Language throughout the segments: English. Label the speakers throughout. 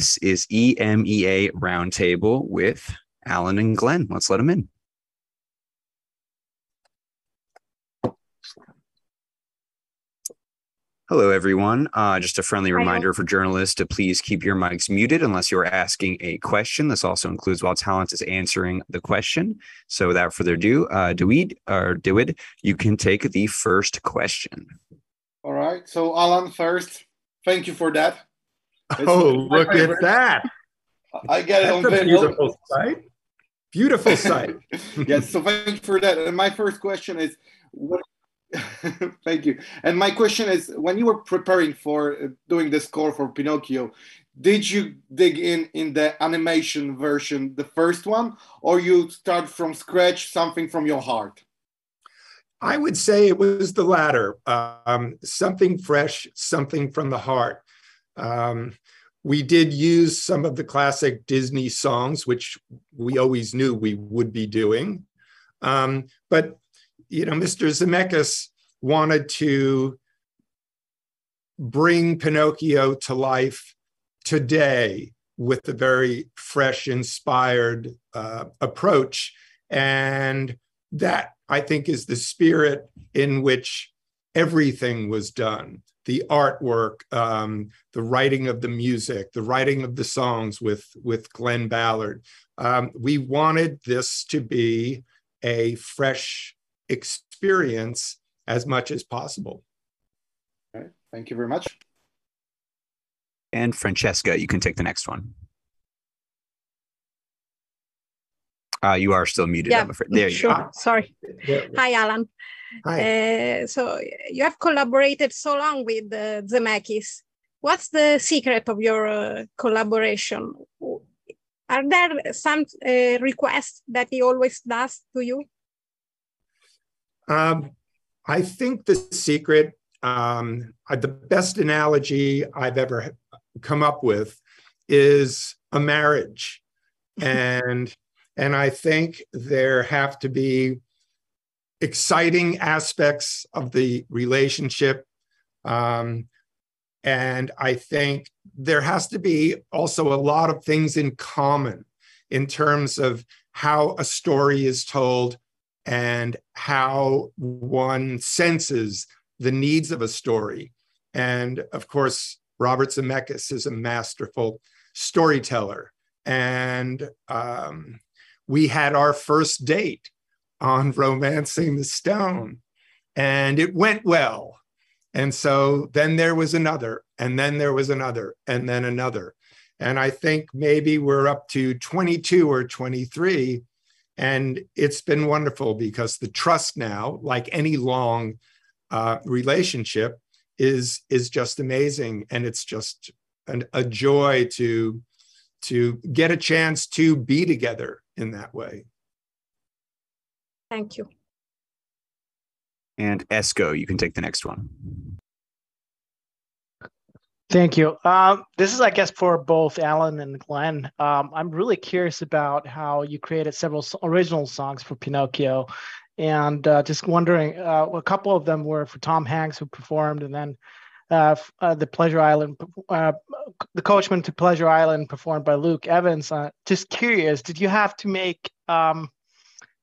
Speaker 1: This is EMEA Roundtable with Alan and Glenn. Let's let them in. Hello, everyone. Uh, just a friendly reminder for journalists to please keep your mics muted unless you're asking a question. This also includes while Talent is answering the question. So, without further ado, uh, Dewid or Dewid, you can take the first question.
Speaker 2: All right. So, Alan, first, thank you for that.
Speaker 3: It's oh, look favorite. at that!
Speaker 2: I get
Speaker 3: That's
Speaker 2: it on
Speaker 3: a. Beautiful sight. Beautiful sight.
Speaker 2: yes. So, thank you for that. And my first question is, what Thank you. And my question is when you were preparing for uh, doing the score for Pinocchio, did you dig in in the animation version, the first one, or you start from scratch, something from your heart?
Speaker 3: I would say it was the latter um, something fresh, something from the heart. Um, we did use some of the classic Disney songs, which we always knew we would be doing. Um, but you know, Mr. Zemeckis wanted to bring Pinocchio to life today with a very fresh, inspired uh, approach. And that, I think, is the spirit in which everything was done the artwork, um, the writing of the music, the writing of the songs with, with Glen Ballard. Um, we wanted this to be a fresh experience as much as possible.
Speaker 2: All right. Thank you very much.
Speaker 1: And Francesca, you can take the next one. Uh, you are still muted.
Speaker 4: Yeah,
Speaker 1: there you
Speaker 4: sure.
Speaker 1: go.
Speaker 4: Sorry. Hi, Alan.
Speaker 3: Hi.
Speaker 4: Uh, so you have collaborated so long with uh, Zemeckis. What's the secret of your uh, collaboration? Are there some uh, requests that he always does to you?
Speaker 3: Um, I think the secret, um, the best analogy I've ever come up with is a marriage. and and I think there have to be exciting aspects of the relationship. Um, and I think there has to be also a lot of things in common in terms of how a story is told, and how one senses the needs of a story. And of course, Robert Zemeckis is a masterful storyteller. And um, we had our first date on Romancing the Stone, and it went well. And so then there was another, and then there was another, and then another. And I think maybe we're up to 22 or 23 and it's been wonderful because the trust now, like any long uh, relationship, is is just amazing, and it's just an, a joy to to get a chance to be together in that way.
Speaker 4: Thank you.
Speaker 1: And Esco, you can take the next one.
Speaker 5: Thank you. Um, this is, I guess, for both Alan and Glenn. Um, I'm really curious about how you created several original songs for Pinocchio, and uh, just wondering, uh, a couple of them were for Tom Hanks, who performed, and then uh, uh the Pleasure Island, uh, the Coachman to Pleasure Island, performed by Luke Evans. Uh, just curious, did you have to make um,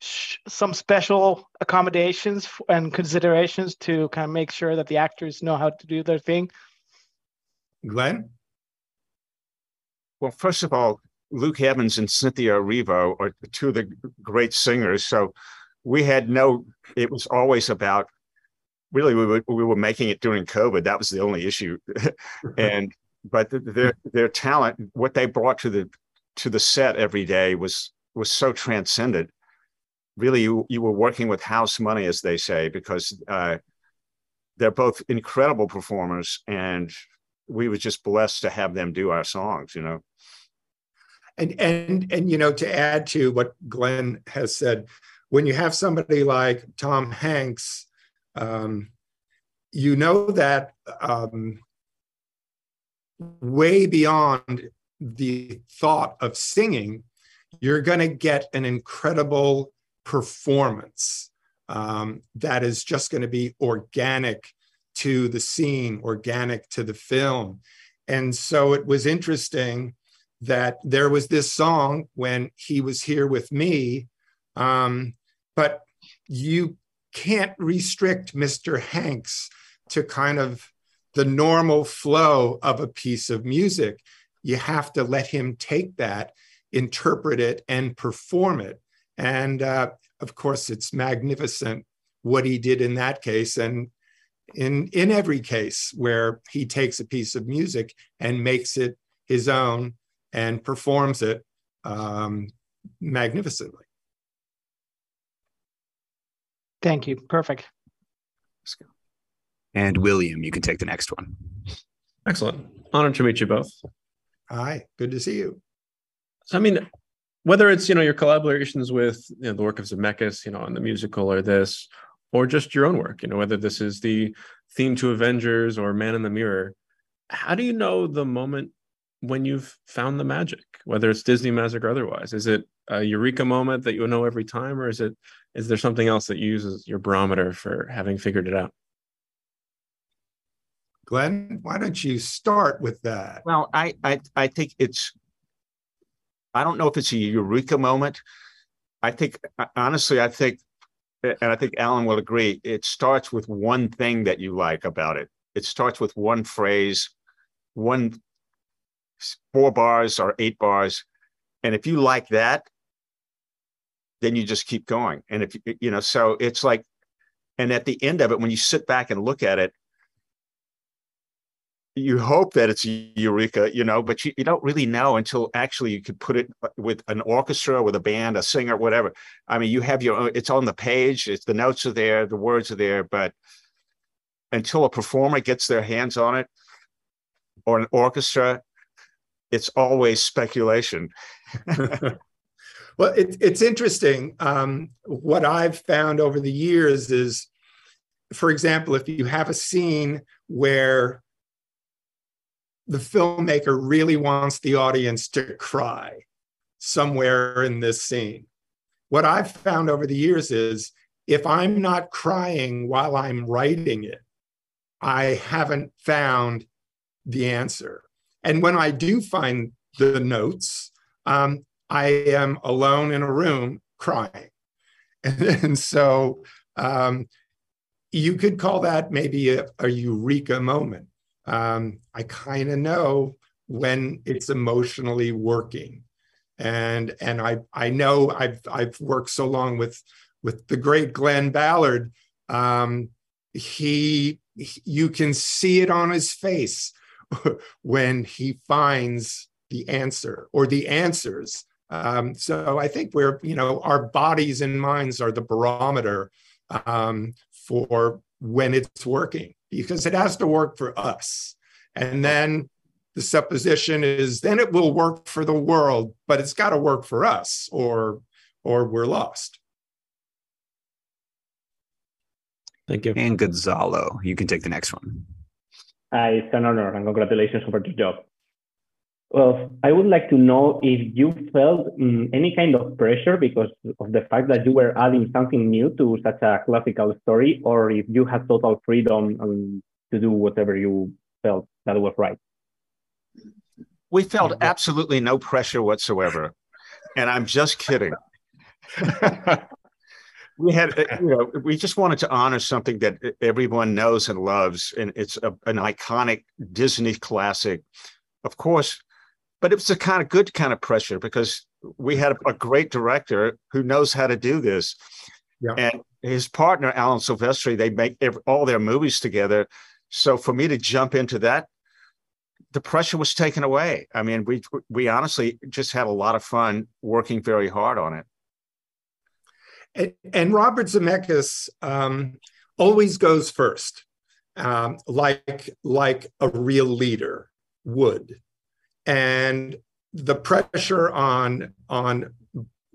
Speaker 5: sh- some special accommodations and considerations to kind of make sure that the actors know how to do their thing?
Speaker 3: Glenn?
Speaker 6: Well, first of all, Luke Evans and Cynthia Erivo are two of the great singers. So we had no, it was always about really we were, we were making it during COVID. That was the only issue. and, but their, their talent, what they brought to the, to the set every day was, was so transcendent. Really, you, you were working with house money, as they say, because uh, they're both incredible performers and we were just blessed to have them do our songs, you know.
Speaker 3: And and and you know, to add to what Glenn has said, when you have somebody like Tom Hanks, um, you know that um, way beyond the thought of singing, you're going to get an incredible performance um, that is just going to be organic to the scene, organic to the film. And so it was interesting that there was this song when he was here with me, um, but you can't restrict Mr. Hanks to kind of the normal flow of a piece of music. You have to let him take that, interpret it, and perform it. And uh, of course, it's magnificent what he did in that case. And in, in every case where he takes a piece of music and makes it his own and performs it um, magnificently.
Speaker 5: Thank you. Perfect.
Speaker 1: And William, you can take the next one.
Speaker 7: Excellent. Honored to meet you both.
Speaker 3: Hi, good to see you.
Speaker 7: So, I mean, whether it's you know your collaborations with you know, the work of Zemeckis, you know, on the musical or this, or just your own work, you know, whether this is the theme to Avengers or Man in the Mirror, how do you know the moment when you've found the magic, whether it's Disney magic or otherwise? Is it a eureka moment that you know every time, or is it is there something else that uses your barometer for having figured it out?
Speaker 3: Glenn, why don't you start with that?
Speaker 6: Well, I I I think it's I don't know if it's a eureka moment. I think uh, honestly, I think and I think Alan will agree, it starts with one thing that you like about it. It starts with one phrase, one four bars or eight bars. And if you like that, then you just keep going. And if you know, so it's like, and at the end of it, when you sit back and look at it, you hope that it's eureka, you know, but you, you don't really know until actually you could put it uh, with an orchestra, with a band, a singer, whatever. I mean, you have your own, it's on the page, it's the notes are there, the words are there, but until a performer gets their hands on it or an orchestra, it's always speculation.
Speaker 3: well, it, it's interesting. Um, what I've found over the years is, for example, if you have a scene where the filmmaker really wants the audience to cry somewhere in this scene. What I've found over the years is if I'm not crying while I'm writing it, I haven't found the answer. And when I do find the notes, um, I am alone in a room crying. And, and so um, you could call that maybe a, a eureka moment um, I kind of know when it's emotionally working. And and I I know I've I've worked so long with with the great Glen Ballard. Um, he you can see it on his face when he finds the answer or the answers. Um, so I think we're, you know, our bodies and minds are the barometer um, for when it's working because it has to work for us. And then the supposition is then it will work for the world, but it's got to work for us or or we're lost.
Speaker 7: Thank you.
Speaker 1: And Gonzalo, you can take the next one.
Speaker 8: Uh, it's an honor and congratulations for the job. Well, I would like to know if you felt um, any kind of pressure because of the fact that you were adding something new to such a classical story, or if you had total freedom um, to do whatever you felt that was right.
Speaker 6: We felt absolutely no pressure whatsoever. And I'm just kidding. we had, uh, you know, we just wanted to honor something that everyone knows and loves. And it's a, an iconic Disney classic. Of course, but it was a kind of good kind of pressure because we had a, great director who knows how to do this. Yeah. And his partner, Alan Silvestri, they make every, all their movies together. So for me to jump into that, the pressure was taken away. I mean, we we honestly just had a lot of fun working very hard on it.
Speaker 3: And, and Robert Zemeckis um, always goes first, um, like like a real leader would and the pressure on on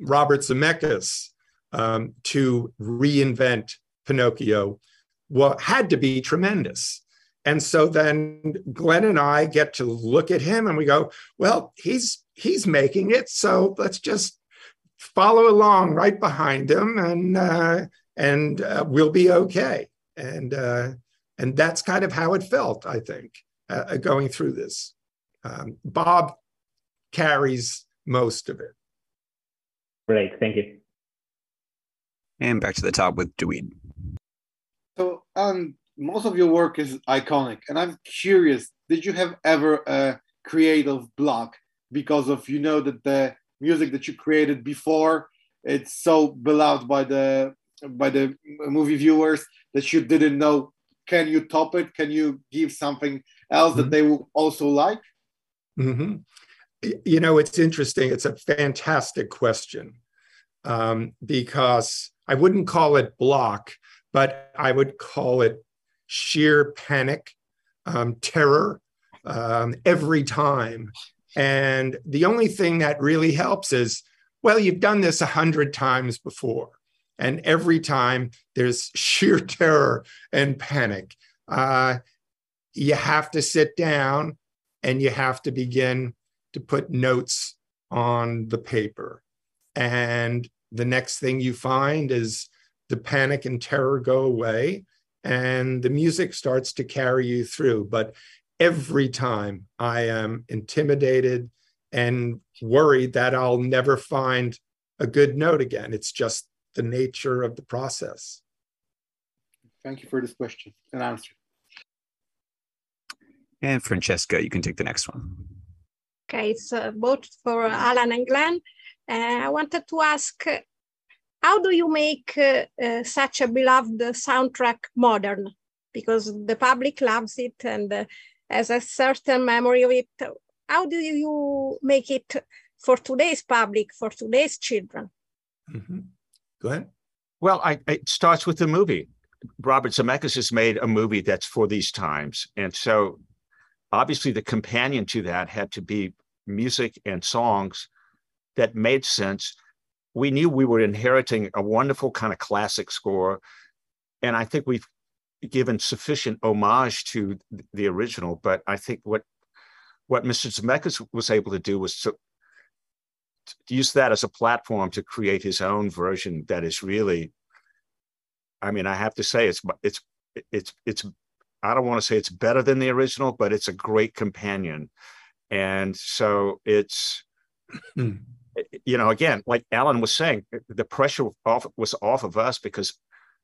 Speaker 3: Robert Zemeckis um, to reinvent Pinocchio well, had to be tremendous. And so then Glenn and I get to look at him and we go, well, he's he's making it, so let's just follow along right behind him, and uh, and uh, we'll be okay. And uh, and that's kind of how it felt, I think, uh, going through this. Um, Bob carries most of it.
Speaker 8: Great, thank you.
Speaker 1: And back to the top with Dawid.
Speaker 2: So, um, most of your work is iconic, and I'm curious: Did you have ever a creative block because of you know that the music that you created before it's so beloved by the by the movie viewers that you didn't know? Can you top it? Can you give something else mm-hmm. that they will also like?
Speaker 3: Mm-hmm. You know, it's interesting. It's a fantastic question um, because I wouldn't call it block, but I would call it sheer panic, um, terror um, every time. And the only thing that really helps is, well, you've done this a hundred times before. And every time there's sheer terror and panic. Uh, you have to sit down and you have to begin to put notes on the paper. And the next thing you find is the panic and terror go away and the music starts to carry you through. But every time I am intimidated and worried that I'll never find a good note again. It's just the nature of the process.
Speaker 2: Thank you for this question and answer.
Speaker 1: And Francesca, you can take the next one.
Speaker 4: Okay, it's uh, both for Alan and Glenn. Uh, I wanted to ask how do you make uh, uh, such a beloved soundtrack modern? Because the public loves it and has a certain memory of it. How do you make it for today's public, for today's children?
Speaker 3: Mm-hmm. Go ahead.
Speaker 6: Well, I, it starts with the movie. Robert Zemeckis has made a movie that's for these times. And so obviously the companion to that had to be music and songs that made sense we knew we were inheriting a wonderful kind of classic score. And I think we've given sufficient homage to the original. But I think what what Mr. Zemeckis was able to do was to, to use that as a platform to create his own version that is really, I mean, I have to say it's it's it's it's I don't want to say it's better than the original, but it's a great companion. And so it's you know, again, like Alan was saying, the pressure off, was off of us because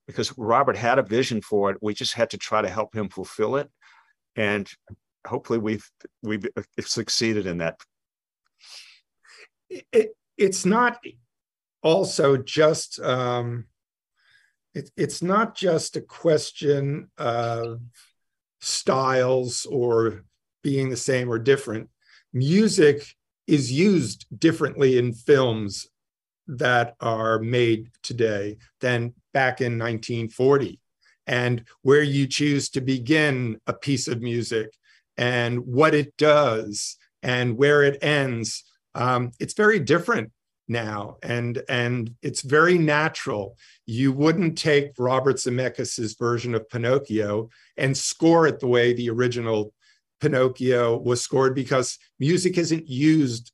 Speaker 6: because Robert had a vision for it. We just had to try to help him fulfill it, and hopefully we've we've succeeded in that.
Speaker 3: It, it's not also just um, it, it's not just a question of styles or being the same or different. Music is used differently in films that are made today than back in 1940 and where you choose to begin a piece of music and what it does and where it ends um, it's very different now. And and it's very natural. You wouldn't take robert zemeckis's version of pinocchio and score it the way the original Pinocchio was scored because music isn't used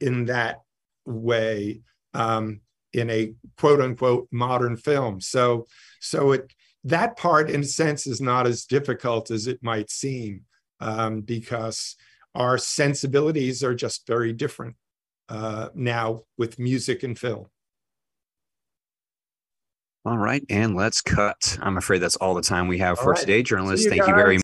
Speaker 3: in that way um, in a quote unquote modern film. So, so it that part, in a sense, is not as difficult as it might seem um, because our sensibilities are just very different uh, now with music and film.
Speaker 1: All right, and let's cut. I'm afraid that's all the time we have all for right. today, journalists. Thank guys. you very much.